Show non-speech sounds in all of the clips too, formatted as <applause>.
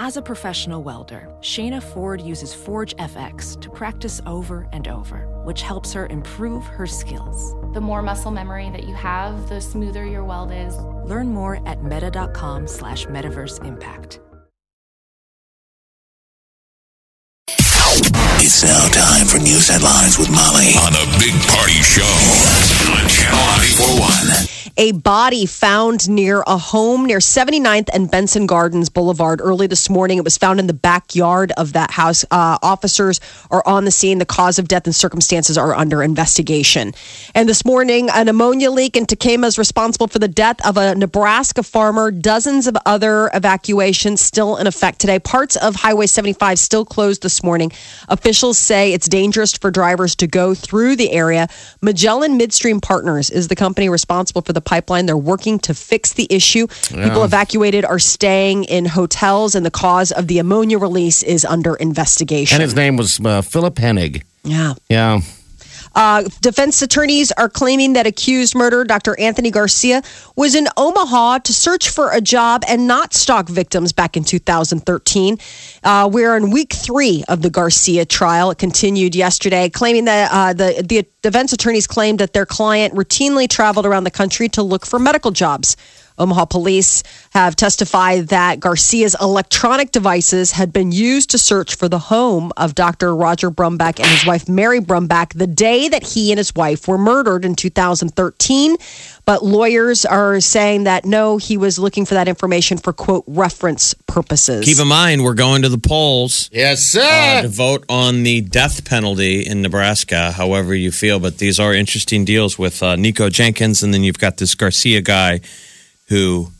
As a professional welder, Shayna Ford uses Forge FX to practice over and over, which helps her improve her skills. The more muscle memory that you have, the smoother your weld is. Learn more at meta.com slash metaverse impact. It's now time for news headlines with Molly on the Big Party Show on Channel 941. A body found near a home near 79th and Benson Gardens Boulevard early this morning. It was found in the backyard of that house. Uh, officers are on the scene. The cause of death and circumstances are under investigation. And this morning, an ammonia leak in Tekamah is responsible for the death of a Nebraska farmer. Dozens of other evacuations still in effect today. Parts of Highway 75 still closed this morning. Officials say it's dangerous for drivers to go through the area. Magellan Midstream Partners is the company responsible for the pipeline. They're working to fix the issue. People evacuated are staying in hotels, and the cause of the ammonia release is under investigation. And his name was uh, Philip Hennig. yeah. Yeah. Uh, defense attorneys are claiming that accused murderer Dr. Anthony Garcia was in Omaha to search for a job and not stalk victims back in 2013. Uh, we're in week three of the Garcia trial. It continued yesterday, claiming that uh, the, the defense attorneys claimed that their client routinely traveled around the country to look for medical jobs. Omaha police have testified that Garcia's electronic devices had been used to search for the home of Dr. Roger Brumback and his wife Mary Brumback the day that he and his wife were murdered in 2013. But lawyers are saying that no, he was looking for that information for quote reference purposes. Keep in mind, we're going to the polls Yes, sir. uh, to vote on the death penalty in Nebraska, however you feel. But these are interesting deals with uh, Nikko Jenkins, and then you've got this Garcia guy who,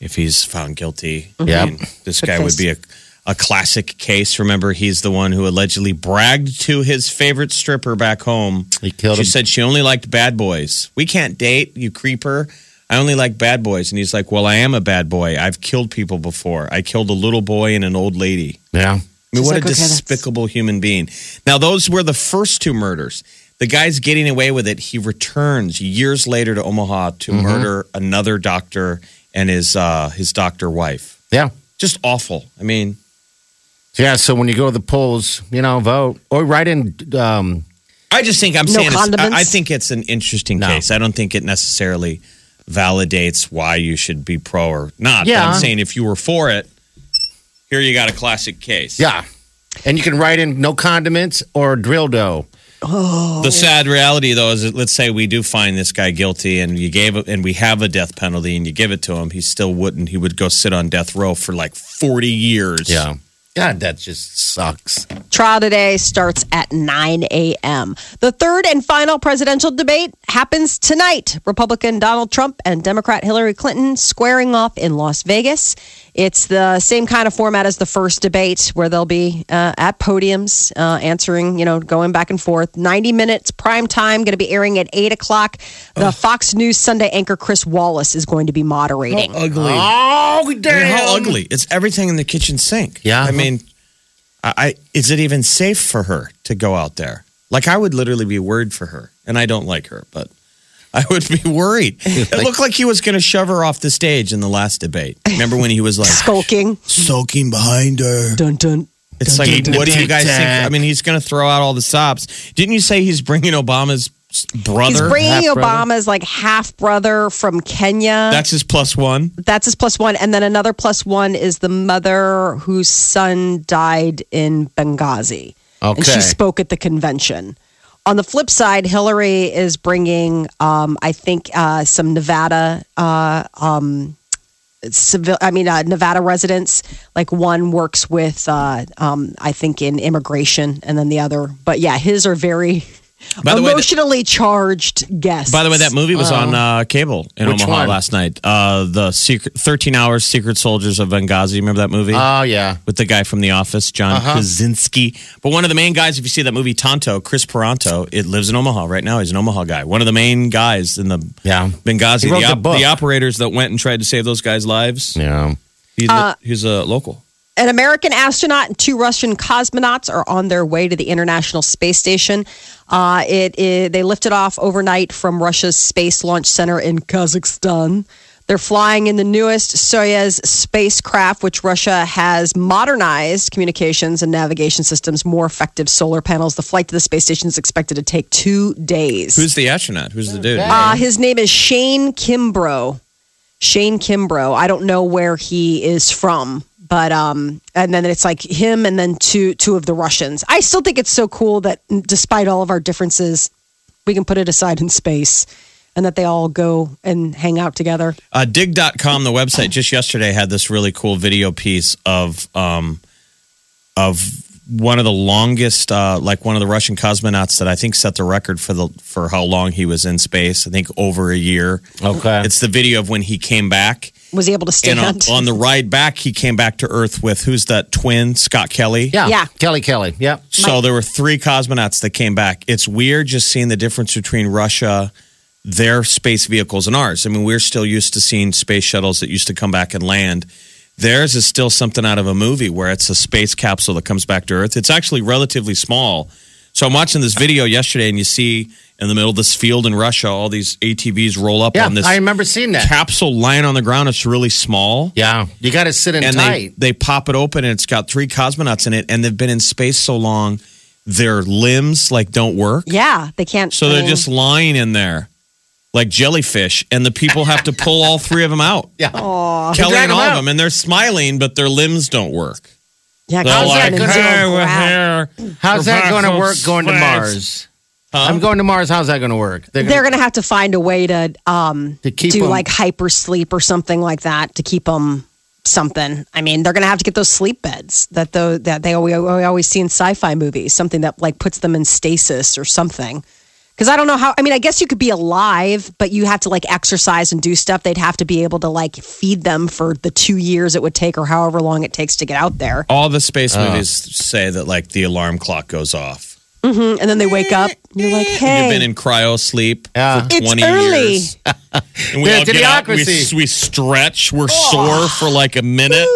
if he's found guilty, I mean, this guy would be a, a classic case. Remember, he's the one who allegedly bragged to his favorite stripper back home. He killed She him. said she only liked bad boys. We can't date, you creeper. I only like bad boys. And he's like, Well, I am a bad boy. I've killed people before. I killed a little boy and an old lady. yeah. I mean, She's what like, a "Okay, that's- despicable human being. Now, those were the first two murders. The guy's getting away with it. He returns years later to Omaha to Mm-hmm. murder another doctor and his uh, his doctor wife. Yeah. Just awful. I mean, Yeah. So when you go to the polls, you know, vote or write in. Um, I just think I'm No saying it's. I, I think it's an interesting No. case. I don't think it necessarily validates why you should be pro or not. But Yeah. I'm saying if you were for it, here you got a classic case. yeah. And you can write in no condiments or drill dough. Oh. The sad reality, though, is that let's say we do find this guy guilty, and you gave it, and we have a death penalty, and you give it to him, he still wouldn't. He would go sit on death row for like forty years. Yeah. God, that just sucks. Trial today starts at 9 a.m. The third and final presidential debate happens tonight. Republican Donald Trump and Democrat Hillary Clinton squaring off in Las Vegas. It's the same kind of format as the first debate, where they'll be uh, at podiums uh, answering, you know, going back and forth. 90 minutes prime time, going to be airing at 8 o'clock. The Fox News Sunday anchor Chris Wallace is going to be moderating. ugly. Oh, I mean, damn. how ugly! It's everything in the kitchen sink. Yeah. I mean, I, I is it even safe for her to go out there? Like, I would literally be worried for her, and I don't like her, but I would be worried. <laughs> It looked like he was going to shove her off the stage in the last debate. Remember when he was like Skulking. sulking behind her? Dun dun. It's like, Dun, dun, what do you dun, guys think? dun. I mean, he's going to throw out all the stops. Didn't you say he's bringing Obama's brother? He's bringing half-brother? Obama's like half brother from Kenya. That's his plus one. That's his plus one. And then another plus one is the mother whose son died in Benghazi. And she spoke at the convention. On the flip side, Hillary is bringing, um, I think, uh, some Nevada, uh, um, civil, I mean, uh, Nevada residents. Like one works with, uh, um, I think, in immigration, and then the other. But yeah, his are very By the way, that- emotionally charged guests. By the way, that movie was on uh, cable in Which Omaha one? last night. Uh, the secret, 13 Hours Secret Soldiers of Benghazi. Remember that movie? Oh, yeah. With the guy from The Office, John Krasinski. But one of the main guys, if you see that movie, Tanto, Kris Paronto, it lives in Omaha right now. He's an Omaha guy. One of the main guys in the Yeah. Benghazi. He wrote the, the book. the operators that went and tried to save those guys' lives. Yeah. He's, a, he's a local. An American astronaut and two Russian cosmonauts are on their way to the International Space Station. Uh, it, it they lifted off overnight from Russia's Space Launch Center in Kazakhstan. They're flying in the newest Soyuz spacecraft, which Russia has modernized communications and navigation systems, more effective solar panels. The flight to the space station is expected to take two days. Who's the astronaut? Who's the dude? Uh, his name is Shane Kimbrough. Shane Kimbrough. I don't know where he is from, but um, and then it's like him and then two two of the Russians. I still think it's so cool that despite all of our differences, we can put it aside in space, and that they all go and hang out together. Uh, digg.com, the website, just yesterday had this really cool video piece of um, of one of the longest, uh, like one of the Russian cosmonauts that I think set the record for the for how long he was in space. I think over a year. Okay. It's the video of when he came back. Was he able to And on, on the ride back, he came back to Earth with who's that twin, Scott Kelly. yeah. Yeah. Kelly Kelly. Yep. So there were three cosmonauts that came back. It's weird just seeing the difference between Russia, their space vehicles, and ours. I mean, we're still used to seeing space shuttles that used to come back and land. Theirs is still something out of a movie where it's a space capsule that comes back to Earth. It's actually relatively small. So I'm watching this video yesterday, and you see in the middle of this field in Russia, all these ATVs roll up Yeah. on this I remember seeing that. capsule lying on the ground. It's really small yeah. You got to sit in and tight. they, they pop it open and it's got three cosmonauts in it and they've been in space so long their limbs like don't work yeah, they can't. so I they're mean, just lying in there like jellyfish and the people have to pull all three of them out yeah. kelly and and 'em all of them and they're smiling but their limbs don't work yeah, they're God's like gonna "Hey, we're here. How's that going to work going to Space." Mars? I'm going to Mars. How's that going to work? They're They're going to have to find a way to um To keep do 'em- like hyper sleep or something like that to keep them something. I mean, they're going to have to get those sleep beds that though that they we we always see in sci-fi movies, something that like puts them in stasis or something. Because I don't know how. I mean, I guess you could be alive, but you have to like exercise and do stuff. They'd have to be able to like feed them for the two years it would take, or however long it takes to get out there. all the space oh. movies say that like the alarm clock goes off mm-hmm, And then they wake up. And you're like, hey, You've been in cryo sleep Yeah. for It's 20 early. years. <laughs> And we Yeah, all get out, we, we stretch, we're sore for like a minute.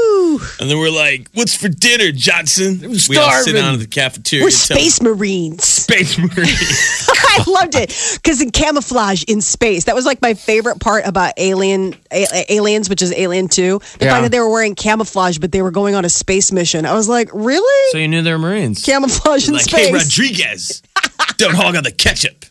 And then we're like, what's for dinner, Johnson? We all sit starving. down at the cafeteria. we're and tell- space marines. Space <laughs> Marines. I loved it because in camouflage in space, that was like my favorite part about Alien, A- Aliens, which is Alien Two. The Yeah. fact that they were wearing camouflage, but they were going on a space mission. I was like, really? so you knew they were Marines. camouflage in space. like, hey. Rodriguez, don't hog on the ketchup.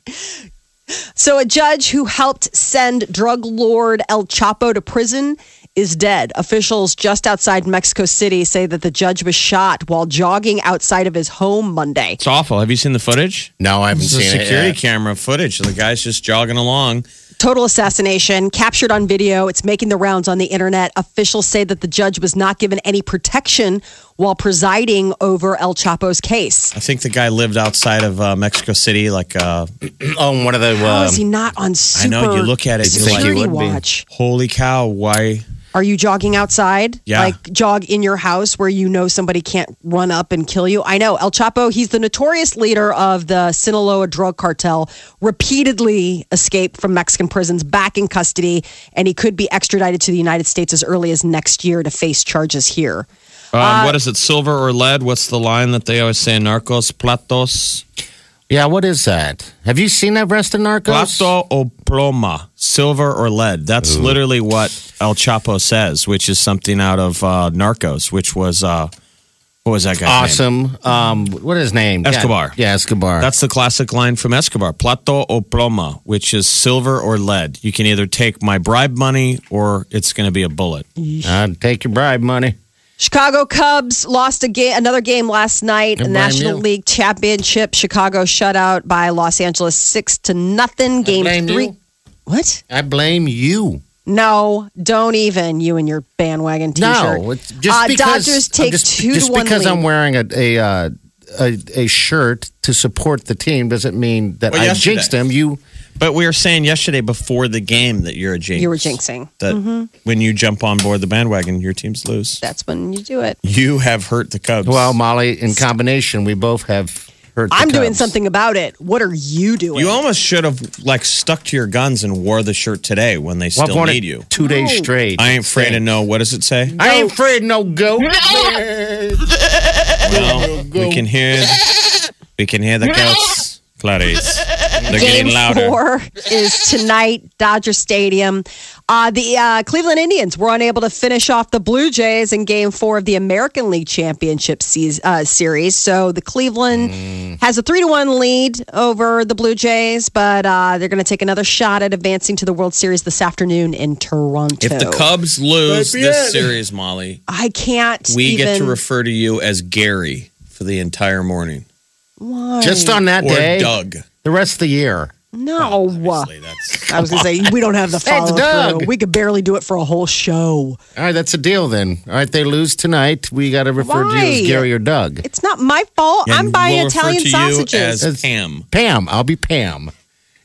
so a judge who helped send drug lord El Chapo to prison is dead. Officials just outside Mexico City say that the judge was shot while jogging outside of his home Monday. It's awful. Have you seen the footage? No, I haven't It's a seen security it. yet. camera footage. The guy's just jogging along. Total assassination captured on video. It's making the rounds on the internet. Officials say that the judge was not given any protection while presiding over El Chapo's case. I think the guy lived outside of uh, Mexico City. Like, uh, <clears throat> Oh, one of the. How Um, is he not on super I know, you look at it, you're like, security you would be. holy cow, why? Are you jogging outside? Yeah. Like jog in your house where you know somebody can't run up and kill you? I know. El Chapo, he's the notorious leader of the Sinaloa drug cartel, repeatedly escaped from Mexican prisons back in custody, and he could be extradited to the United States as early as next year to face charges here. Um, what is it, silver or lead? What's the line that they always say in Narcos? Platos? Yeah, what is that? Have you seen that rest of Narcos? Plata o plomo, silver or lead. That's literally what El Chapo says, which is something out of uh, Narcos, which was uh, what was that guy? Awesome. Um, what is his name? Escobar. Yeah, yeah Escobar. That's the classic line from Escobar, Plata o plomo, which is silver or lead. You can either take my bribe money or it's going to be a bullet. I'd take your bribe money. Chicago Cubs lost a game, another game last night, Good a National you. League Championship. Chicago shut out by Los Angeles six to nothing. Game blame three. you. What? I blame you. No, don't even you and your bandwagon T-shirt. No, it's just uh, because Dodgers I'm take just, two just to one because lead. I'm wearing a a, uh, a a shirt to support the team doesn't mean that Well, I yesterday. jinxed them. You But we were saying yesterday before the game that you're a jinx. You were jinxing. That mm-hmm. when you jump on board the bandwagon, your teams lose. That's when you do it. You have hurt the Cubs. well, Molly, in combination, we both have hurt. The I'm doing something about it. What are you doing? you almost should have like stuck to your guns and wore the shirt today when they Well, still worn need you. two days straight. I ain't afraid to know. What does it say? I ain't afraid no goat. Well, we can hear we can hear the goats, Clarice. <laughs> They're Game getting louder. four is tonight, Dodger Stadium. Uh, the uh, Cleveland Indians were unable to finish off the Blue Jays in Game Four of the American League Championship seas- uh, Series. So the Cleveland has a three to one lead over the Blue Jays, but uh, they're going to take another shot at advancing to the World Series this afternoon in Toronto. If the Cubs lose this it. series, Molly, I can't. we even, get to refer to you as Gary for the entire morning. Why? Just on that Or day, Doug. the rest of the year. no. Obviously, that's I was going to say we don't have the Hey, <laughs> it's follow Doug. through. We could barely do it for a whole show. All right, that's a deal then. All right, they lose tonight. We got to refer to you as Gary or Doug. It's not my fault. I'm And buying we'll refer Italian to sausages. You as Pam. Pam, I'll be Pam.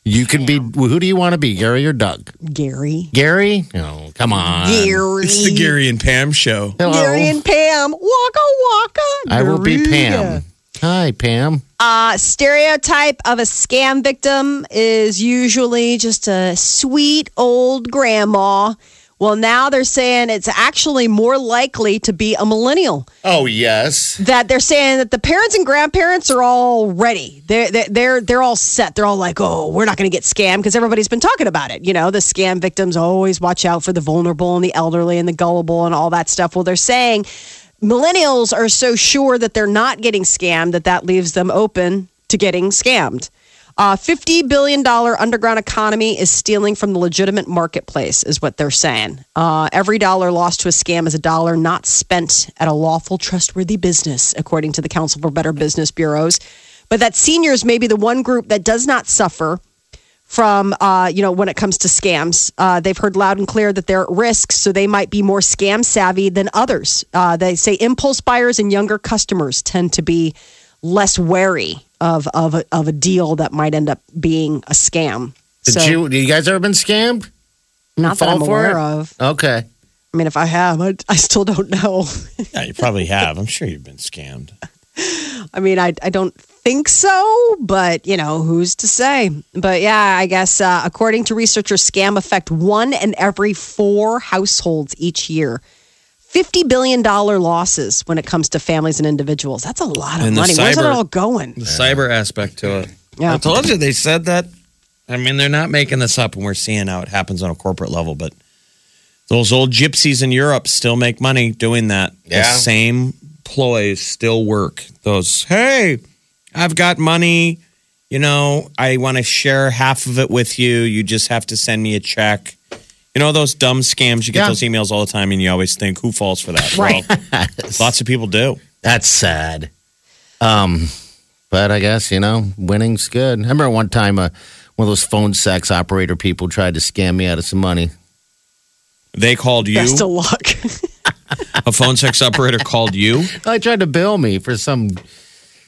You can be. Who do you want to be, Gary or Doug? Gary. Gary? Oh, come on. Gary. It's the Gary and Pam show. Hello. Gary and Pam. Waka waka. I will be Garuda. Pam. Hi, Pam. Uh, stereotype of a scam victim is usually just a sweet old grandma. Well, now they're saying it's actually more likely to be a millennial. Oh, yes. That they're saying that the parents and grandparents are all ready. They're they're they're, they're all set. They're all like, oh, we're not going to get scammed because everybody's been talking about it. You know, the scam victims always watch out for the vulnerable and the elderly and the gullible and all that stuff. Well, they're saying millennials are so sure that they're not getting scammed that that leaves them open to getting scammed. Uh, $50 billion underground economy is stealing from the legitimate marketplace, is what they're saying. Uh, every dollar lost to a scam is a dollar not spent at a lawful, trustworthy business, according to the Council for Better Business Bureaus. But that seniors may be the one group that does not suffer from uh, you know when it comes to scams. Uh, they've heard loud and clear that they're at risk, so they might be more scam savvy than others. Uh, they say impulse buyers and younger customers tend to be less wary of of a, of a deal that might end up being a scam. Did so, you? You guys ever been scammed? not that I'm aware it? of. Okay. I mean, if I have, I, I still don't know. Yeah, you probably have. I'm sure you've been scammed. <laughs> I mean, I, I don't think so, but you know, who's to say? But yeah, I guess uh, according to researchers, scam affect one in every four households each year. $50 billion losses when it comes to families and individuals. That's a lot of And the money. Where's it all going? The cyber aspect to it. Yeah. I told you they said that. I mean, they're not making this up, and we're seeing how it happens on a corporate level. But those old gypsies in Europe still make money doing that. The Yeah. same ploys still work. Those, hey, I've got money. You know, I want to share half of it with you. You just have to send me a check. You know those dumb scams. You get Yeah. those emails all the time, and you always think, "Who falls for that?" Right. <laughs> Well, lots of people do. That's sad. Um, but I guess you know, winning's good. I remember one time, uh, one of those phone sex operator people tried to scam me out of some money. They called you. Best of luck. <laughs> a phone sex operator called you. <laughs> I tried to bill me for some.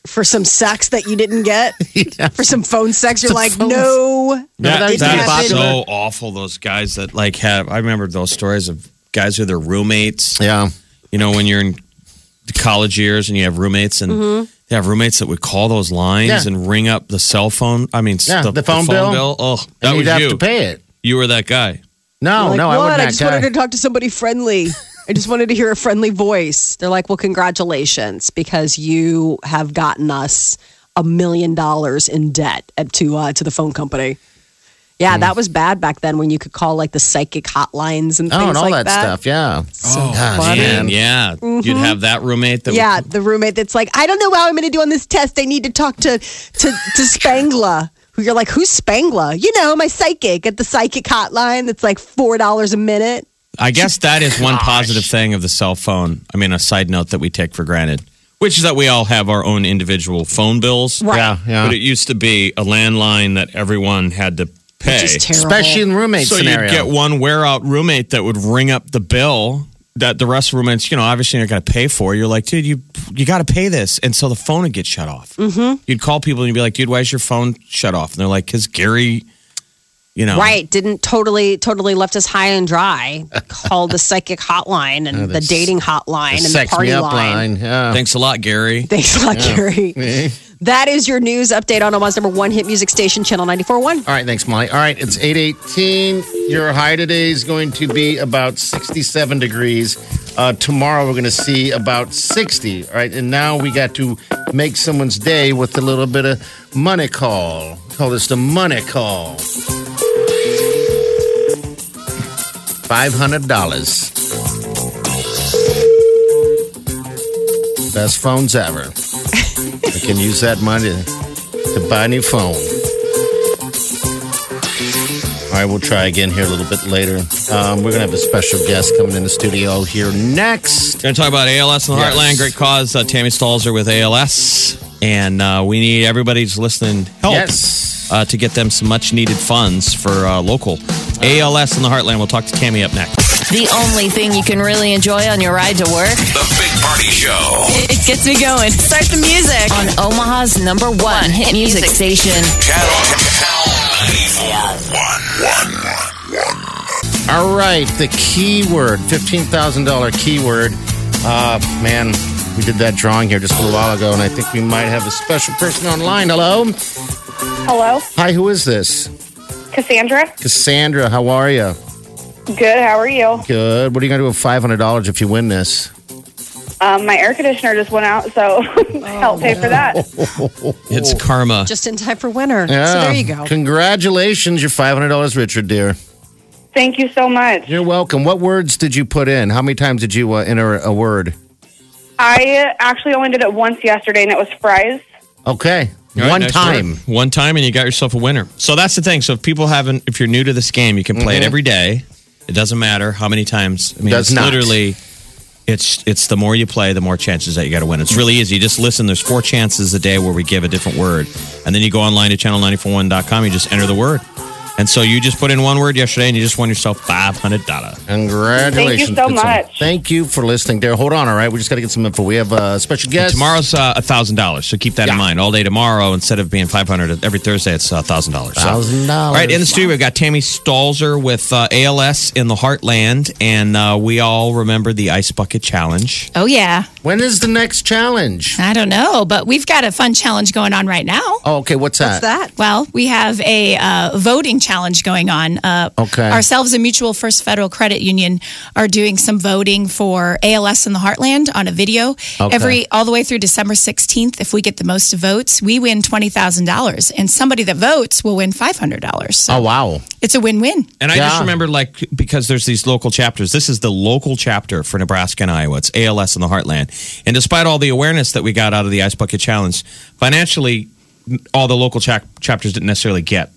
For some sex that you didn't get, <laughs> Yeah. for some phone sex, you're Some like, phone- no. Remember that used to be Didn't that's so awful. Those guys that like have. I remember those stories of guys with their roommates. Yeah. You know, when you're in college years and you have roommates, and Mm-hmm. they have roommates that would call those lines Yeah. and ring up the cell phone. I mean, Yeah, the, the phone bill. Oh, that and was you'd have you. to pay it. You were that guy. No, like, no, I what? wasn't I just guy. wanted to talk to somebody friendly. <laughs> I just wanted to hear a friendly voice. They're like, well, congratulations, because you have gotten us a million dollars in debt at- to uh, to the phone company. Yeah, that was bad back then when you could call like the psychic hotlines and things oh, and all like that, stuff. Yeah. So gosh, funny. man. And yeah, you'd have that roommate that. Mm-hmm. Yeah, Would, the roommate that's like, I don't know how I'm going to do on this test. I need to talk to to to <laughs> Spangla. Who you're like, who's Spangla? You know, my psychic at the psychic hotline. That's like four dollars a minute. I guess that is one positive thing of the cell phone. I mean, a side note that we take for granted, which is that we all have our own individual phone bills. Right. Yeah, yeah. But it used to be a landline that everyone had to pay. Which is terrible. Especially in roommate so scenario. you'd get one wear out roommate that would ring up the bill that the rest of the roommates, you know, obviously you're going to pay for. You're like, dude, you you got to pay this, and so the phone would get shut off. Mm-hmm. You'd call people and you'd be like, dude, why is your phone shut off? And they're like, because Gary, you know, Right. Didn't totally, totally left us high and dry. Called the psychic hotline and <laughs> the that's- dating hotline The and the party me up line. line. Yeah. Thanks a lot, Gary. <laughs> Thanks a lot, Gary. <laughs> That is your news update on Omaha's number one hit music station, Channel 94.1. All right, thanks, Molly. All right, it's 818. Your high today is going to be about 67 degrees. Uh, tomorrow we're going to see about 60. All right, and now we got to make someone's day with a little bit of money call. Call this the money call. $500. Best phones ever. I can use that money to buy a new phone. All right, we'll try again here a little bit later. Um, we're going to have a special guest coming in the studio here next. Going to talk about ALS in the Yes. Heartland. Great cause. Uh, Tammy Stalzer with ALS. And uh, we need everybody's listening help Yes. Uh, to get them some much needed funds for uh, local. ALS in the Heartland. We'll talk to Tammy up next. The only thing you can really enjoy on your ride to work? The Big Party Show. It gets me going. Start the music on Omaha's number one hit music station. Channel, channel 94.1. All right, the keyword, $15,000 keyword. Uh, man, we did that drawing here just a little while ago, and I think we might have a special person online. Hello? Hello, Hi, who is this? Cassandra. Cassandra, how are you? Good. How are you? Good. What are you going to do with $500 if you win this? Um, my air conditioner just went out, so <laughs> help pay for that. <laughs> It's karma. Just in time for winter. Yeah. So there you go. Congratulations, you're $500 richer, dear. Thank you so much. You're welcome. What words did you put in? How many times did you uh, enter a word? I actually only did it once yesterday, and it was fries. Okay. Right, One nice time. work. One time, and you got yourself a winner. So that's the thing. So if people haven't, if you're new to this game, you can play it mm-hmm. every day. It doesn't matter how many times. I mean, Does it's not. literally. It's it's the more you play, the more chances that you got to win. It's really easy. You just listen. There's four chances a day where we give a different word, and then you go online to channel941.com. You just enter the word, and so you just put in one word yesterday, and you just won yourself five hundred dollars. Congratulations. so Good son. much. Thank you for listening there. Hold on, all right? We just got to get some info. We have a special guest. Tomorrow's uh, a thousand dollars, so keep that in mind. All day tomorrow, instead of being five hundred every Thursday, it's a thousand dollars. $1,000. All right, in the studio we've got Tammy Stalzer with uh, ALS in the Heartland, and uh, we all remember the Ice Bucket Challenge. Oh, yeah. When is the next challenge? I don't know, but we've got a fun challenge going on right now. Oh, okay. What's that? What's that? Well, we have a uh, voting challenge going on. Uh, Okay. Ourselves and Mutual First Federal Credit Union are doing some voting for ALS in the Heartland on a video. Okay. Every all the way through December 16th, if we get the most votes, we win $20,000. And somebody that votes will win $500. So Oh, wow. it's a win win. And I just remember, like, because there's these local chapters. This is the local chapter for Nebraska and Iowa. It's ALS in the Heartland. And despite all the awareness that we got out of the Ice Bucket Challenge, financially, all the local chap- chapters didn't necessarily get.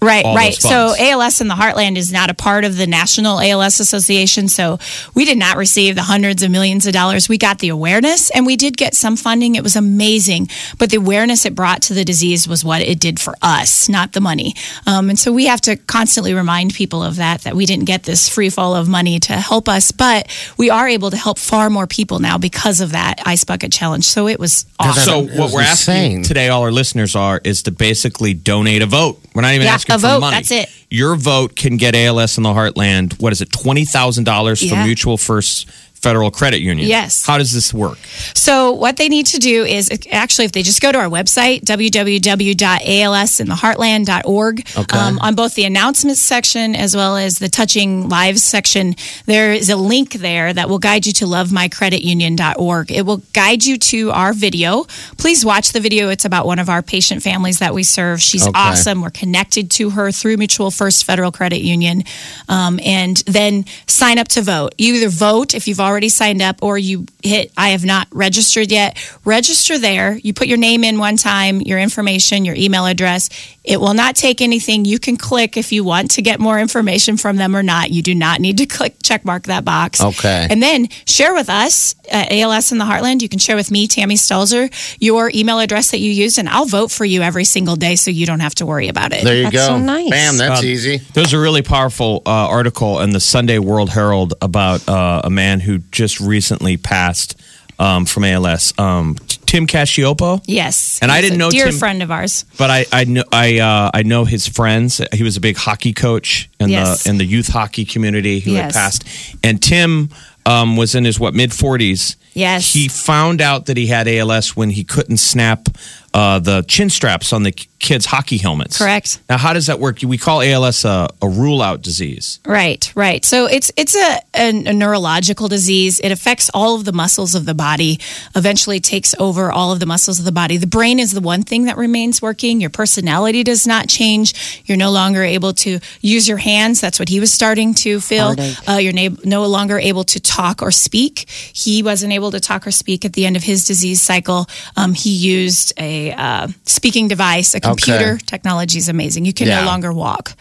Right, all right. those So. ALS in the Heartland is not a part of the National ALS Association. So we did not receive the hundreds of millions of dollars. We got the awareness and we did get some funding. It was amazing. But the awareness it brought to the disease was what it did for us, not the money. Um, and so we have to constantly remind people of that, that we didn't get this free fall of money to help us, but we are able to help far more people now because of that Ice Bucket Challenge. So it was awesome. So It what was we're asking today, all our listeners are, is to basically donate a vote. We're not even Yeah, asking a for vote, money. that's it. Your vote can get ALS in the Heartland. What is it? Twenty thousand dollars from Yeah. Mutual First Federal Credit Union. Yes. How does this work? So, what they need to do is actually, if they just go to our website, www.alsintheheartland.org, Okay. um, on both the announcements section as well as the touching lives section, there is a link there that will guide you to lovemycreditunion.org. It will guide you to our video. Please watch the video. It's about one of our patient families that we serve. She's Okay. awesome. We're connected to her through Mutual First Federal Credit Union. Um, and then sign up to vote. You either vote if you've already signed up or you hit I have not registered yet. Register there. You put your name in one time, your information, your email address. It will not take anything. You can click if you want to get more information from them or not. You do not need to click check mark that box. Okay. And then share with us at ALS in the Heartland. You can share with me, Tammy Stelzer, your email address that you used, and I'll vote for you every single day so you don't have to worry about it. There you That's go. so nice. Bam, that's Uh, easy. There's a really powerful uh, article in the Sunday World Herald about uh, a man who just recently passed um, from ALS, um, Tim Cacioppo. Yes. And I didn't a know Dear Tim- friend of ours. But I I know I uh, I know his friends. He was a big hockey coach in Yes. the in the youth hockey community who had passed. And Tim um, was in his what mid forties. Yes. He found out that he had ALS when he couldn't snap uh, the chin straps on the kids' hockey helmets. Correct. Now, how does that work? We call ALS a, a rule out disease. Right, right. So it's it's a, a, a neurological disease. It affects all of the muscles of the body. Eventually, takes over all of the muscles of the body. The brain is the one thing that remains working. Your personality does not change. You're no longer able to use your hands. That's what he was starting to feel. Uh, you're na- no longer able to talk or speak. He wasn't able to talk or speak at the end of his disease cycle. Um, he used a uh, speaking device, a computer. Okay. Technology is amazing. You can Yeah. no longer walk.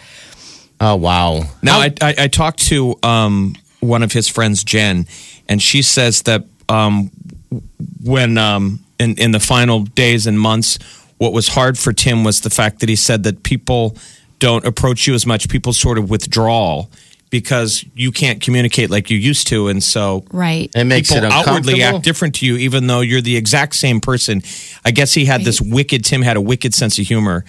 Oh wow. Now, I, I, I talked to um, one of his friends, Jen, and she says that um, when um, in, in the final days and months, what was hard for Tim was the fact that he said that people don't approach you as much. People sort of withdraw because you can't communicate like you used to, and so Right. It makes people it outwardly act different to you, even though you're the exact same person. I guess he had this wicked. Tim had a wicked sense of humor,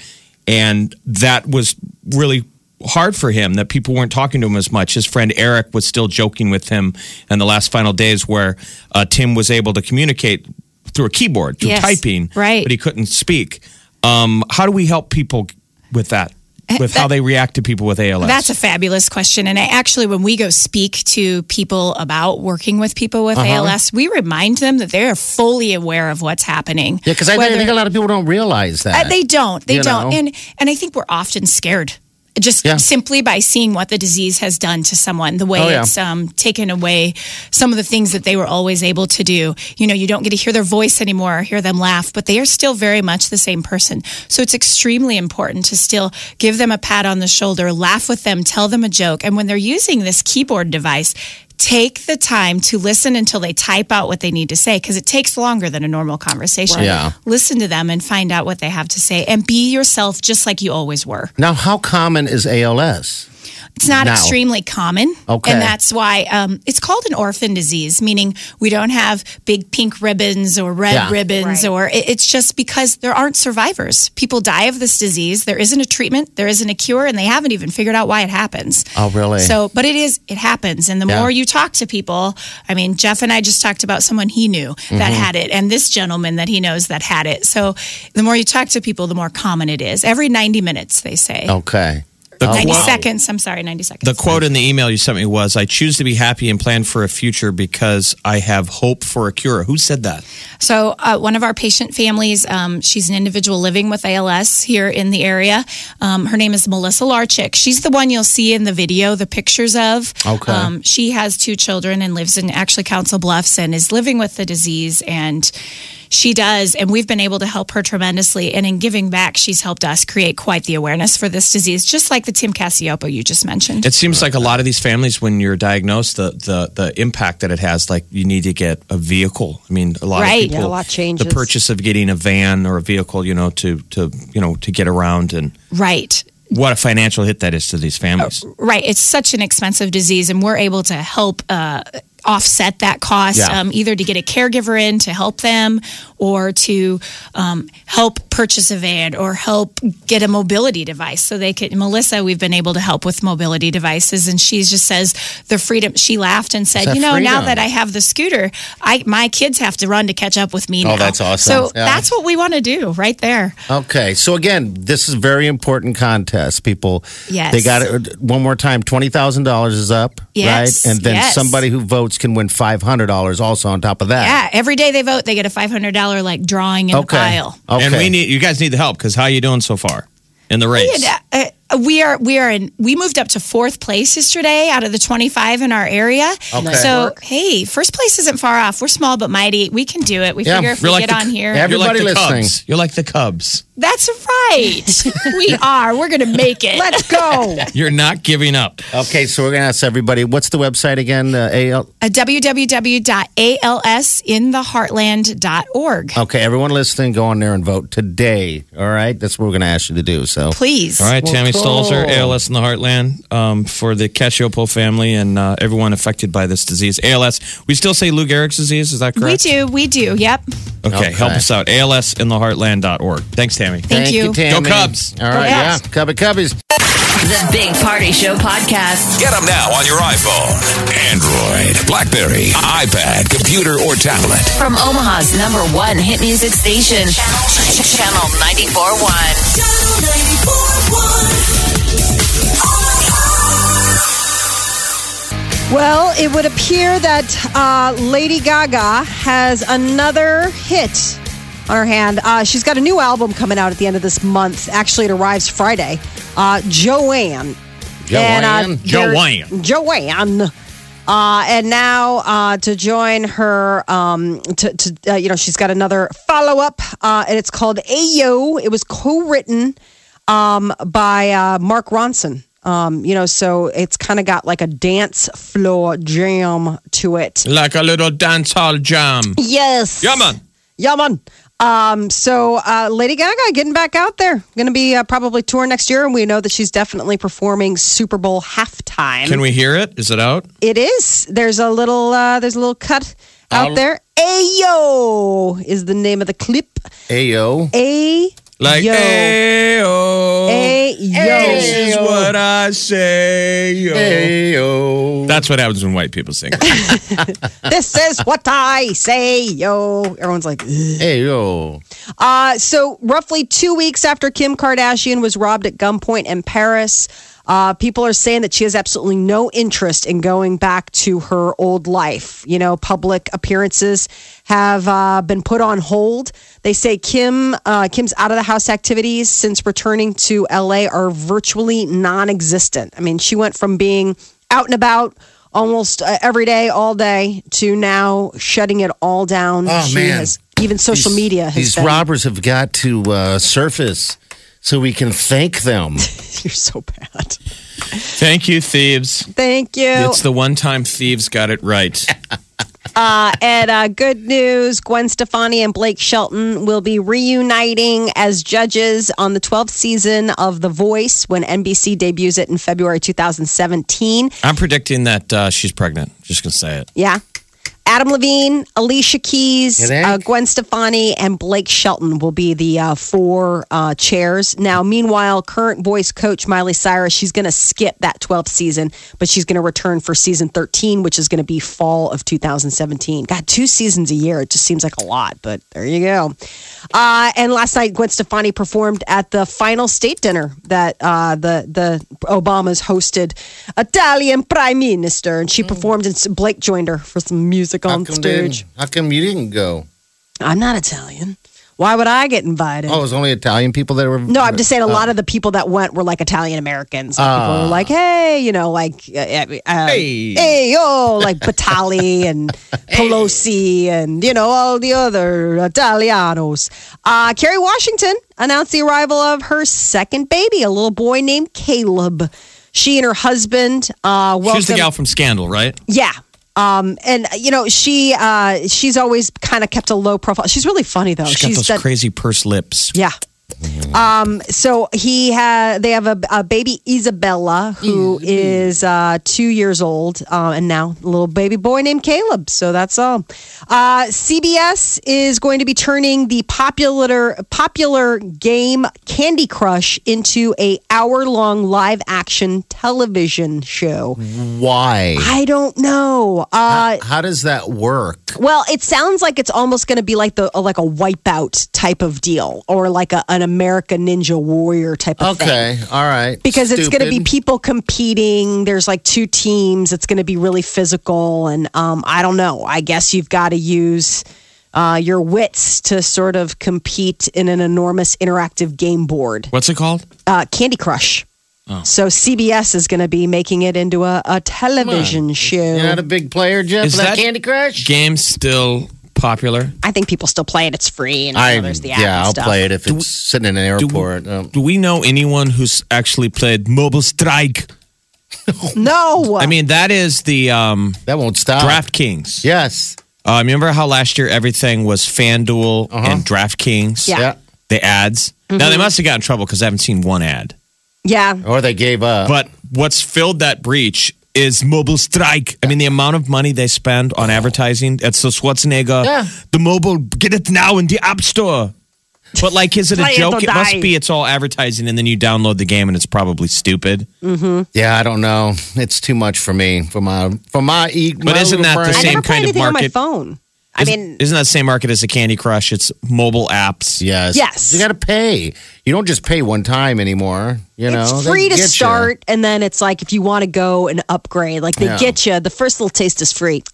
and that was really hard for him. That people weren't talking to him as much. His friend Eric was still joking with him in the last final days, where uh, Tim was able to communicate through a keyboard, through Yes, typing, right. But he couldn't speak. Um, how do we help people with that? <laughs> With how they react to people with ALS? That's a fabulous question. And I actually, when we go speak to people about working with people with Uh-huh. ALS, we remind them that they're fully aware of what's happening. Yeah, because I Whether- think a lot of people don't realize that. Uh, they don't. They You don't. know? And and I think we're often scared. Just Yeah. simply by seeing what the disease has done to someone, the way Oh, yeah. it's um, taken away some of the things that they were always able to do. You know, you don't get to hear their voice anymore or hear them laugh, but they are still very much the same person. So it's extremely important to still give them a pat on the shoulder, laugh with them, tell them a joke. And when they're using this keyboard device, take the time to listen until they type out what they need to say because it takes longer than a normal conversation. Yeah. Listen to them and find out what they have to say and be yourself just like you always were. now, how common is ALS? It's not Now. extremely common. Okay. And that's why um, it's called an orphan disease, meaning we don't have big pink ribbons or red Yeah. ribbons, or it, it's just because there aren't survivors. People die of this disease. There isn't a treatment, there isn't a cure, and they haven't even figured out why it happens. Oh, really? So, but it is, it happens. And the Yeah. more you talk to people, I mean, Jeff and I just talked about someone he knew that Mm-hmm. had it, and this gentleman that he knows that had it. So the more you talk to people, the more common it is. Every 90 minutes, they say. Okay. The Oh, 90 quote- seconds. I'm sorry, 90 seconds. The quote in the email you sent me was, I choose to be happy and plan for a future because I have hope for a cure. Who said that? So, uh, one of our patient families, um, she's an individual living with ALS here in the area. Um, her name is Melissa Larchick. She's the one you'll see in the video, the pictures of. Okay. Um, she has two children and lives in actually Council Bluffs and is living with the disease. And she does. And we've been able to help her tremendously. And in giving back, she's helped us create quite the awareness for this disease, just like the Tim Cacioppo you just mentioned. It seems like a lot of these families, when you're diagnosed, the, the, the impact that it has, like you need to get a vehicle. I mean, a lot Right. of people, Yeah, a lot changes. the purchase of getting a van or a vehicle, you know, to, to, you know, to get around and right. what a financial hit that is to these families. Right. It's such an expensive disease, and we're able to help uh, offset that cost, Yeah. um, either to get a caregiver in to help them or to um, help purchase a van or help get a mobility device. So they could, Melissa, we've been able to help with mobility devices, and she just says the freedom. She laughed and said, You know, now that I have the scooter, I my kids have to run to catch up with me Oh, now. that's awesome. So Yeah. that's what we want to do right there. Okay, so again, this is a very important contest. People, Yes. they got it one more time. Twenty thousand dollars is up, Yes, right? And then yes. somebody who votes can win five hundred dollars also on top of that. Yeah, every day they vote, they get a five hundred dollar like drawing in Okay. the pile. Okay. And we need, you guys need the help because how are you doing so far in the race? Yeah, uh, we are we are in we moved up to fourth place yesterday out of the 25 in our area Okay. so hey first place isn't far off we're small but mighty we can do it we Yeah, figure if You're we like get the- on here Yeah, You're like Everybody the listening. Cubs. You're like the Cubs. that's right <laughs> we are we're gonna make it Let's go. <laughs> You're not giving up. Okay, so we're gonna ask everybody. What's the website again? Uh, AL. uh, www.alsintheheartland.org Okay, everyone listening, go on there and vote today. All right, that's what we're gonna ask you to do. So please All right, Tammy cool. Stolzer, ALS in the Heartland, um, for the Cacioppo family and uh, everyone affected by this disease. ALS, we still say Lou Gehrig's disease, is that correct? we correct? do we do yep Okay, Okay. help us out. ALS in the Heartland.org. Thanks, Tammy. Thank you. Tammy. Go Cubs. All right, yeah, Cubby Cubbies. The Big Party Show podcast. Get them now on your iPhone, Android, Blackberry, iPad, computer, or tablet. From Omaha's number one hit music station, Channel, Channel 94.1. Well, it would appear that uh, Lady Gaga has another hit on her hand. Uh, she's got a new album coming out at the end of this month. Actually, it arrives Friday. Uh, Joanne. And, uh, Joanne? Joanne. Uh, and now uh, to join her, um, to, to uh, you know, she's got another follow up, uh, and it's called Ayo. It was co written um, by uh, Mark Ronson. Um, you know, so it's kind of got like a dance floor jam to it. Like a little dance hall jam. Yes. Yeah, man. Yeah, man. Um, so uh, Lady Gaga getting back out there, going to be uh, probably touring next year, and we know that she's definitely performing Super Bowl halftime. Can we hear it? Is it out? It is. There's a little. Uh, there's a little cut out I'll- there. Ayo is the name of the clip. Ayo. A Like, yo. Ayo. This is what I say. Yo. Ayo. That's what happens when white people sing. <laughs> this is what I say, yo. Everyone's like, "Ugh." Ayo. Uh, so, roughly two weeks after Kim Kardashian was robbed at gunpoint in Paris, uh, people are saying that she has absolutely no interest in going back to her old life. You know, public appearances have uh, been put on hold. They say Kim uh, Kim's out of the house activities since returning to LA are virtually non-existent. I mean, she went from being out and about almost uh, every day, all day, to now shutting it all down. Oh, she man. has even social These- media has These been, robbers have got to uh, surface so we can thank them. <laughs> You're so bad. Thank you, thieves. Thank you. It's the one time thieves got it right. <laughs> Uh, and uh, good news Gwen Stefani and Blake Shelton will be reuniting as judges on the 12th season of The Voice when NBC debuts it in February 2017. I'm predicting that uh, she's pregnant. Just going to say it. Yeah. Adam Levine, Alicia Keys, uh, Gwen Stefani, and Blake Shelton will be the uh, four uh, chairs. Now, meanwhile, current voice coach Miley Cyrus, she's going to skip that 12th season, but she's going to return for season 13, which is going to be fall of 2017. God, two seasons a year. It just seems like a lot, but there you go. Uh, and last night, Gwen Stefani performed at the final state dinner that uh, the, the Obamas hosted Italian prime minister, and she performed, and Blake joined her for some music How on come, stage. how come you didn't go? I'm not Italian. Why would I get invited? Oh, it was only Italian people that were. no, I'm just saying a lot of the people that went were like Italian Americans. Like people were like, hey, you know, like, uh, uh, Hey. hey, yo, like Batali <laughs> and Pelosi and, you know, all the other Italianos. Uh, Kerry Washington announced the arrival of her second baby, a little boy named Caleb. She and her husband uh, welcomed. She's the gal from Scandal, right? Yeah. Um, and you know she uh, she's always kind of kept a low profile. She's really funny though. She's got those done- crazy purse lips. yeah. Um, so he had they have a, a baby Isabella who is uh, two years old, uh, and now a little baby boy named Caleb. So that's all. Uh, CBS is going to be turning the popular popular game Candy Crush into a hour long live action television show. Why? I don't know. Uh, How does that work? well, it sounds like it's almost going to be like the like a wipeout type of deal, or like a, an American Ninja Warrior type of thing. Okay, all right. Because it's going to be people competing. There's like two teams. It's going to be really physical, and um, I don't know. I guess you've got to use uh, your wits to sort of compete in an enormous interactive game board. What's it called? Uh, Candy Crush. Oh. So CBS is going to be making it into a, a television show. You're not a big player, Jeff. Is for that, that- Candy Crush? Game still popular? I think people still play it. It's free, and you know, I there's the app yeah, and I'll stuff. play it if it's sitting in an airport. Um, Do we know anyone who's actually played Mobile Strike? <laughs> No, I mean, that is the um, that won't stop. DraftKings. Yes. Uh, remember how last year everything was FanDuel and DraftKings? Yeah. Yeah. The ads. Now, they must have gotten in trouble because I haven't seen one ad. yeah, Or they gave up. But what's filled that breach is Mobile Strike. I mean, the amount of money they spend on advertising. It's the Schwarzenegger. Yeah. The mobile, get it now in the App Store. But like, is it a Play it joke? It must be. It's all advertising, and then you download the game, and it's probably stupid. Mm-hmm. Yeah, I don't know. It's too much for me. For my for my e. But my isn't little that the brain. I same never play kind of anything on my phone. I Isn't- mean, isn't that the same market as a Candy Crush? It's mobile apps. Yes. Yes. You got to pay. You don't just pay one time anymore. You know, it's They free to get ya. start, and then it's like if you want to go and upgrade, like they Yeah. get you. The first little taste is free,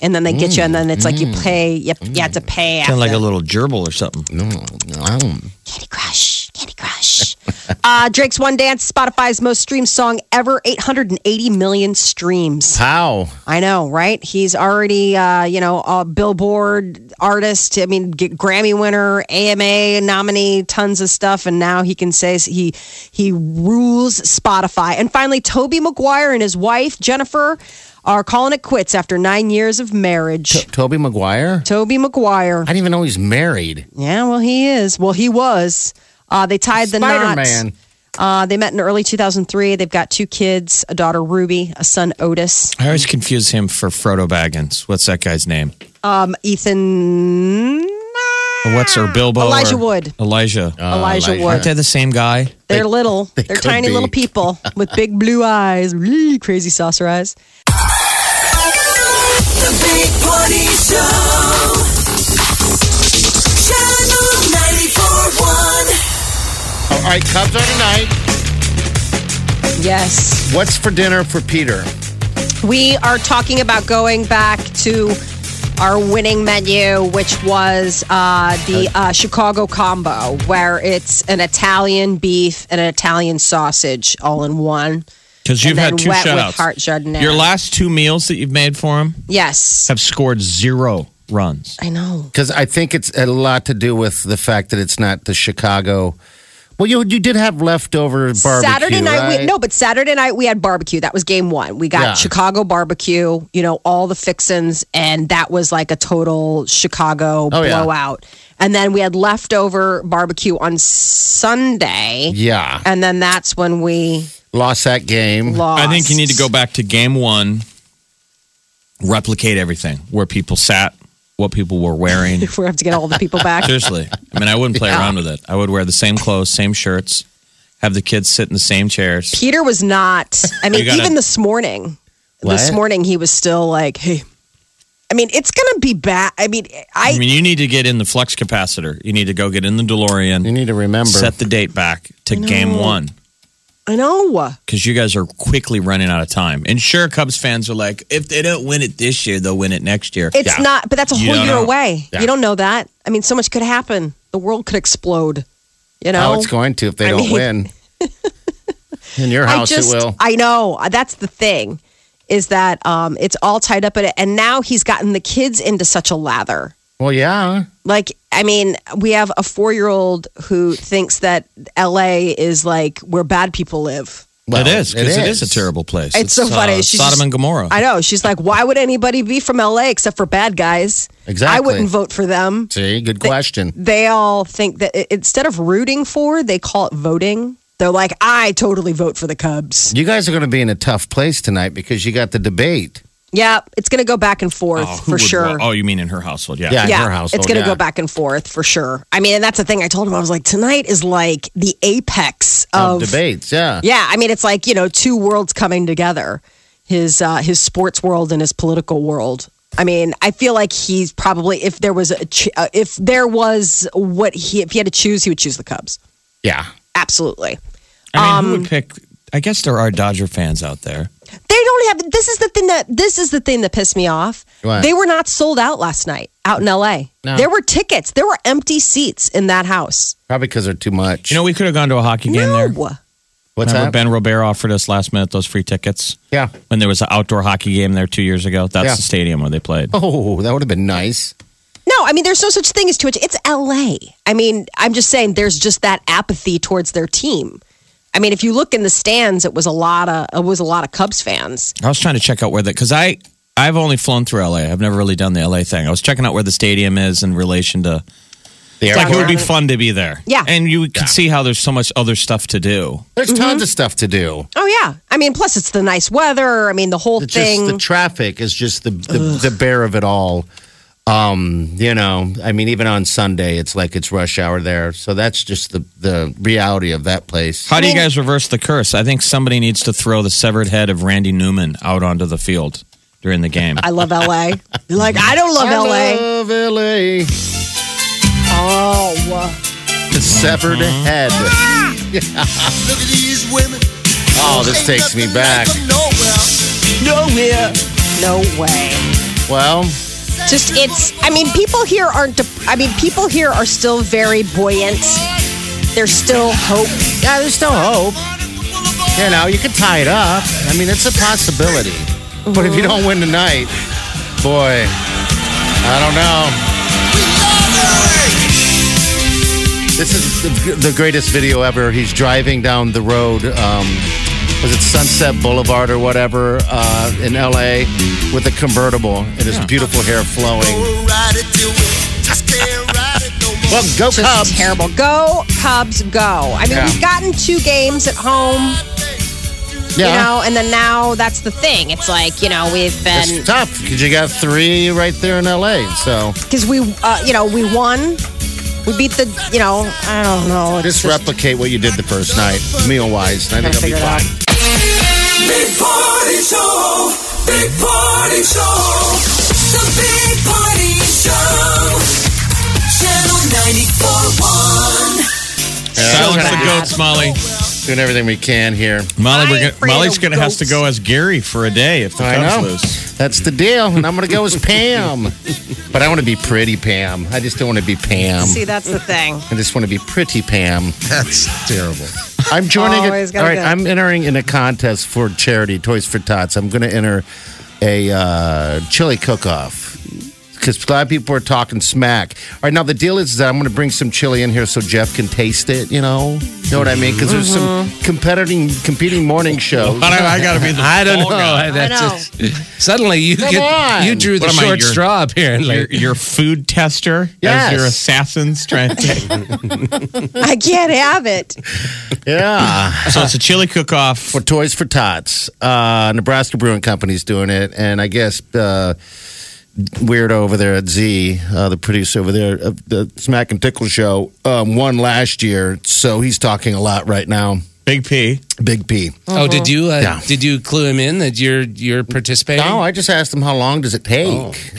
and then they get you, and then it's like you mm. pay. You have, you have to pay. Kind of like a little gerbil or something. No, no. Candy Crush, Candy Crush. <laughs> uh, Drake's One Dance, Spotify's most streamed song ever, 880 million streams. How? I know, right? He's already, uh, you know, a Billboard artist. I mean, Grammy winner, AMA nominee, tons of stuff, and now he can say he he rules Spotify. And finally, Tobey Maguire and his wife Jennifer are calling it quits after nine years of marriage. Tobey Maguire? Tobey Maguire. I didn't even know he's married. Yeah, well, he is. Well, he was. Uh, they tied the Spider knot. Uh, they met in early 2003. They've got two kids, a daughter Ruby, a son Otis. I always confuse him for Frodo Baggins. What's that guy's name? Um, Ethan. What's her Bilbo? Elijah or- Wood. Elijah. Elijah Elijah. Wood. Aren't they the same guy? They're little. <laughs> they They're tiny be. little people <laughs> with big blue eyes, really crazy saucer eyes. The Big Party Show. All right, Cubs are tonight. Yes. What's for dinner for Peter? We are talking about going back to our winning menu, which was uh, the uh, Chicago combo, where it's an Italian beef and an Italian sausage all in one. Because you've And had two wet with shutouts. heart giardiniera. Your last two meals that you've made for him Yes. have scored zero runs. I know. Because I think it's a lot to do with the fact that it's not the Chicago. Well, you you did have leftover barbecue. Saturday night, right? we, no, but Saturday night we had barbecue. That was game one. We got Yeah. Chicago barbecue, you know, all the fixins, and that was like a total Chicago Oh, yeah. blowout. And then we had leftover barbecue on Sunday, Yeah, and then that's when we lost that game. lost. I think you need to go back to game one, replicate everything where people sat, what people were wearing. <laughs> We have to get all the people back. Seriously. I mean, I wouldn't play around with it. I would wear the same clothes, same shirts, have the kids sit in the same chairs. Peter was not. I mean, You gotta- even this morning, this morning he was still like, "Hey." I mean, it's gonna be bad. I mean, I, I mean, you need to get in the flux capacitor. You need to go get in the DeLorean, You need to remember. set the date back to game one I know. because you guys are quickly running out of time. And sure, Cubs fans are like, if they don't win it this year, they'll win it next year. It's Yeah. not, but that's a You whole year know. away. Yeah. You don't know that. I mean, so much could happen. The world could explode. You know, Oh, it's going to if they I don't mean- win. <laughs> In your house, I just, it will. I know. That's the thing, is that um, it's all tied up in it. And now he's gotten the kids into such a lather. Well, yeah. Like, I mean, we have a four year old who thinks that LA is like where bad people live. Well, it is because it is a terrible place. It's, so funny. uh, She's Sodom just- and Gomorrah. I know. She's like, why would anybody be from LA except for bad guys? Exactly. I wouldn't vote for them. See, good question. they all think that i- instead of rooting for, they call it voting. They're like, I totally vote for the Cubs. You guys are going to be in a tough place tonight because you got the debate. Yeah, it's going to go back and forth Oh, for sure. wa- Oh, you mean in her household? Yeah. Yeah. in yeah, her household, it's going to yeah. go back and forth for sure. I mean, and that's the thing I told him. I was like, tonight is like the apex Of of, debates, yeah. Yeah, I mean, it's like you know two worlds coming together. His uh, his sports world and his political world. I mean, I feel like he's probably if there was a ch- uh, if there was what he if he had to choose, he would choose the Cubs. Yeah. Absolutely. I mean, who Um, would pick? I guess there are Dodger fans out there. They don't have. This is the thing that this is the thing that pissed me off. What? They were not sold out last night out in L.A. No. There were tickets. There were empty seats in that house. Probably because they're too much. You know, we could have gone to a hockey game there. No. What's Remember that? Ben Robert offered us last minute those free tickets Yeah. when there was an outdoor hockey game there two years ago. That's Yeah. the stadium where they played. Oh, that would have been nice. No, I mean, there's no such thing as too much. It's LA. I mean, I'm just saying there's just that apathy towards their team. I mean, if you look in the stands, it was a lot of it was a lot of Cubs fans. I was trying to check out where that because I I've only flown through LA. I've never really done the LA thing. I was checking out where the stadium is in relation to The like it would be fun to be there. Yeah. and you can see how there's so much other stuff to do. There's mm-hmm. tons of stuff to do. Oh yeah, I mean, plus it's the nice weather. I mean, the whole It's thing. just the traffic is just the the, the bear of it all. Um, you know, I mean, even on Sunday, it's like it's rush hour there. So that's just the the reality of that place. How do you guys reverse the curse? I think somebody needs to throw the severed head of Randy Newman out onto the field during the game. I love LA. You're like, I don't love LA. love LA. Oh, The severed head. <laughs> Look at these women. Oh, this takes me back. Nowhere. no way. Well, Just it's. I mean, people here aren't. I mean, people here are still very buoyant. There's still hope. yeah, there's still hope. You know, you can tie it up. I mean, it's a possibility. But if you don't win tonight, boy, I don't know. This is the, the greatest video ever. He's driving down the road. Um, was it Sunset Boulevard or whatever uh, in LA with a convertible and his beautiful hair flowing. Ride it till we just can't ride it no more. Well, go Just Cubs! terrible. Go Cubs, go. I mean, Yeah. we've gotten two games at home. Yeah, You know, and then now that's the thing. It's like you know we've been it's tough because you got three right there in LA. So because we uh, you know we won. We beat the you know I don't know. It's just replicate what you did the first night, meal wise. I think it'll be figure it fine. Big Party Show. Big Party Show. The Big Party Show. Channel 94.1. Silence the goats, Molly. Doing everything we can here. Molly, we're gonna, Molly's going to has to go as Gary for a day if the I Cubs know. lose. That's the deal. And I'm going to go as <laughs> Pam. But I want to be pretty Pam. I just don't want to be Pam. See, that's the thing. I just want to be pretty Pam. That's terrible. I'm joining Always it. All gotta right, go. I'm entering in a contest for charity, Toys for Tots. I'm going to enter a uh, chili cook-off because a lot of people are talking smack. All right, now the deal is that I'm going to bring some chili in here so Jeff can taste it. You know, you know what I mean? Because there's some competing competing morning shows. But I, I got to be the <laughs> I don't know. fall guy. That's know. just- suddenly you Come get you drew the What am I, short your- straw apparently. Your, your food tester Yes. as your assassins trying to. I can't have it. Yeah. so it's a chili cook-off. for Toys for Tots. Uh, Nebraska Brewing Company's doing it, and I guess uh, Weirdo over there at Z, uh, the producer over there of the Smack and Tickle show, um, won last year, so he's talking a lot right now. Big P. Big P. oh, did you uh, Yeah. did you clue him in that you're you're participating? No, I just asked him how long does it take.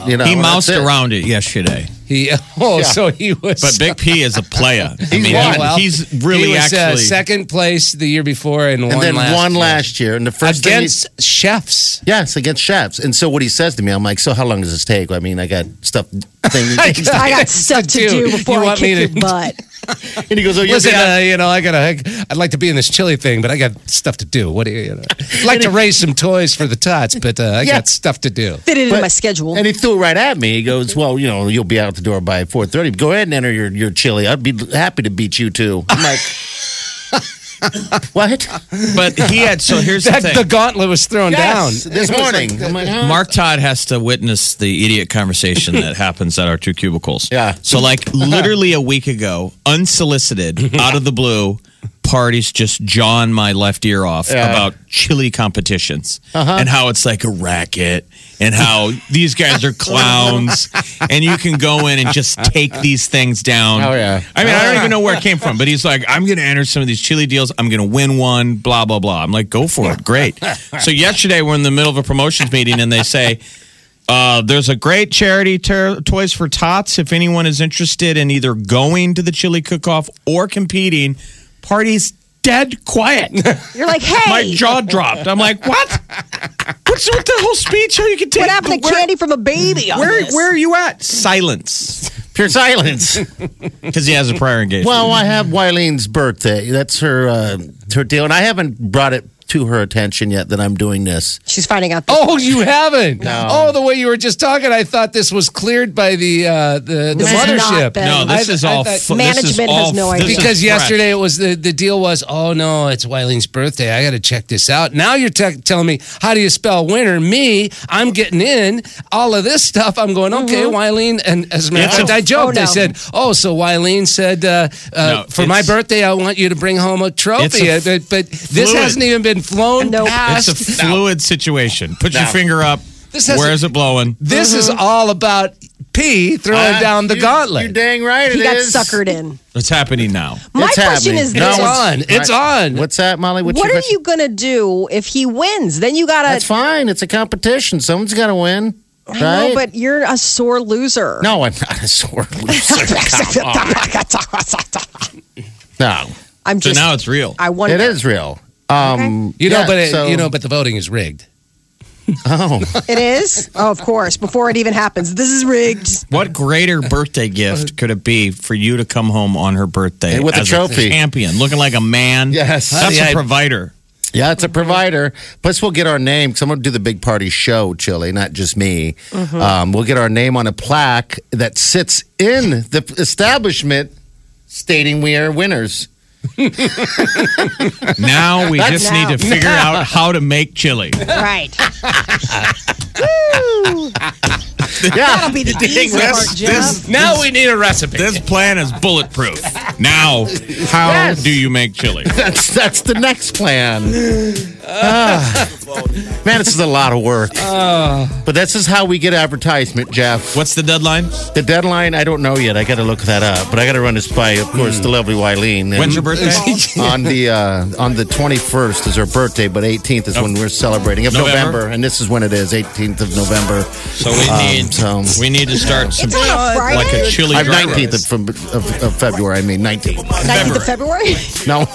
You know, he and moused that's it. around it yesterday. He <laughs> oh, Yeah. so he was. But Big P is a player. I mean, won. he- well, he's really he was, uh, actually. second place the year before and, and won then last won year. last year. And the first thing he- against chefs. Yes, against chefs. And so what he says to me, I'm like, so how long does this take? I mean, I got stuff. Things. <laughs> I got stuff to <laughs> Dude, do before you I want me kick to- your butt. <laughs> and he goes, oh, you'll Listen, uh, you know, I gotta, I'd like to be in this chili thing, but I got stuff to do. What do you, you know? I'd like to raise some toys for the tots, but uh, I Yeah. got stuff to do. Fit it into But- my schedule. And he threw it right at me. He goes, "Well, you know, you'll be out the door by 4:30. Go ahead and enter your your chili. I'd be happy to beat you too." I'm like, <laughs> "What?" but he had. So here's the That- thing. the gauntlet was thrown Yes, down. this morning. Like, huh? Mark Todd has to witness the idiot conversation that <laughs> happens at our two cubicles. Yeah. So, like, literally a week ago, unsolicited, <laughs> out of the blue, parties just jawing my left ear off Yeah. about chili competitions Uh-huh. and how it's like a racket and how <laughs> these guys are clowns and you can go in and just take these things down. Oh, yeah. I mean, I don't even know where it came from, but he's like, I'm going to enter some of these chili deals. I'm going to win one, blah, blah, blah. I'm like, go for it. Great. <laughs> So, yesterday, we're in the middle of a promotions meeting and they say, uh, there's a great charity, ter- Toys for Tots. If anyone is interested in either going to the chili cook-off or competing, party's dead quiet. <laughs> You're like, hey, My jaw dropped. I'm like, what? What's with the whole speech? How you can take what happened to where, candy from a baby? On Where, this? where are you at? Silence. Pure silence. <laughs> Because he has a prior engagement. well, I have Wileen's birthday. That's her uh, her deal, and I haven't brought it to her attention yet that I'm doing this. She's finding out. Oh, you haven't? No. Oh, the way you were just talking, I thought this was cleared by the uh, the, the This has not mothership. been. no, this I- is I all. thought- fu- Management this is has all, no this idea. is because fresh. yesterday it was the, the deal was oh no it's Wileen's birthday I got to check this out now you're te- telling me how do you spell winner me I'm getting in all of this stuff I'm going okay Wileen and as a matter of It's fact a- I joked Oh, I no. said oh so Wileen said uh, uh, No, for my it's- birthday I want you to bring home a trophy It's a Uh, but, but this fluid. hasn't even been flown Nope. past It's a fluid situation. Put your finger up. This has- Where is it blowing? This is Mm-hmm. all about MVP throwing Ah, down the you- gauntlet. You're dang right. He it got is. suckered in. It's happening now. My It's question happening. is No, this. It's on. It's on. What's that, Molly? What's What are question? you going to do if he wins? Then you got That's to. fine. It's a competition. Someone's got to win. I Right? know, but you're a sore loser. no, I'm not a sore <laughs> loser. <laughs> Come no, I'm So just. now it's real. I wonder. it is real. Um, You know, yeah, but it, so- you know, but the voting is rigged. <laughs> oh, It is? Oh, of course. Before it even happens. This is rigged. What greater birthday gift could it be for you to come home on her birthday Hey, with a as trophy. champion, looking like a man? Yes. that's Honey, a I- provider. yeah, it's a provider. Plus, we'll get our name. Because I'm going to do the big party show, Chili, not just me. Um, we'll get our name on a plaque that sits in the establishment, stating we are winners. Now we That's just need to now. figure <laughs> out how to make chili. Right. <laughs> Yeah, That'll be the <laughs> easy part, Jeff. Now we need a recipe. This plan is bulletproof. Now, how do you make chili? that's that's the next plan. Ah. man, this is a lot of work. but this is how we get advertisement, Jeff. What's the deadline? The deadline, I don't know yet. I got to look that up, but I got to run this by, of course, the lovely Wileen. When's your birthday? <laughs> on the uh, on the 21st is her birthday, but 18th is when we're celebrating of November? November. and this is when it is 18th of November. So we Um, need so- we need to start some It's on a like a chili. I'm 19th roast. of, of, of February. I mean 19th. 19th of February? No,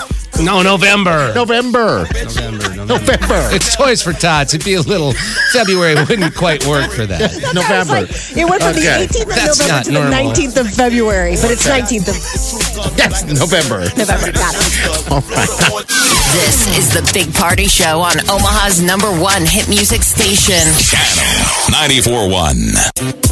no, November. November. November. November. <laughs> It's Toys for Tots. It'd be a little February wouldn't quite work for that. November. It went from Okay. the 18th of That's November not to normal. the 19th of February, but it's 19th of Yes, November. November. Got it. All right. This is the Big Party Show on Omaha's number one hit music station. Channel 94.1.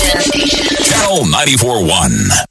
Channel 94.1.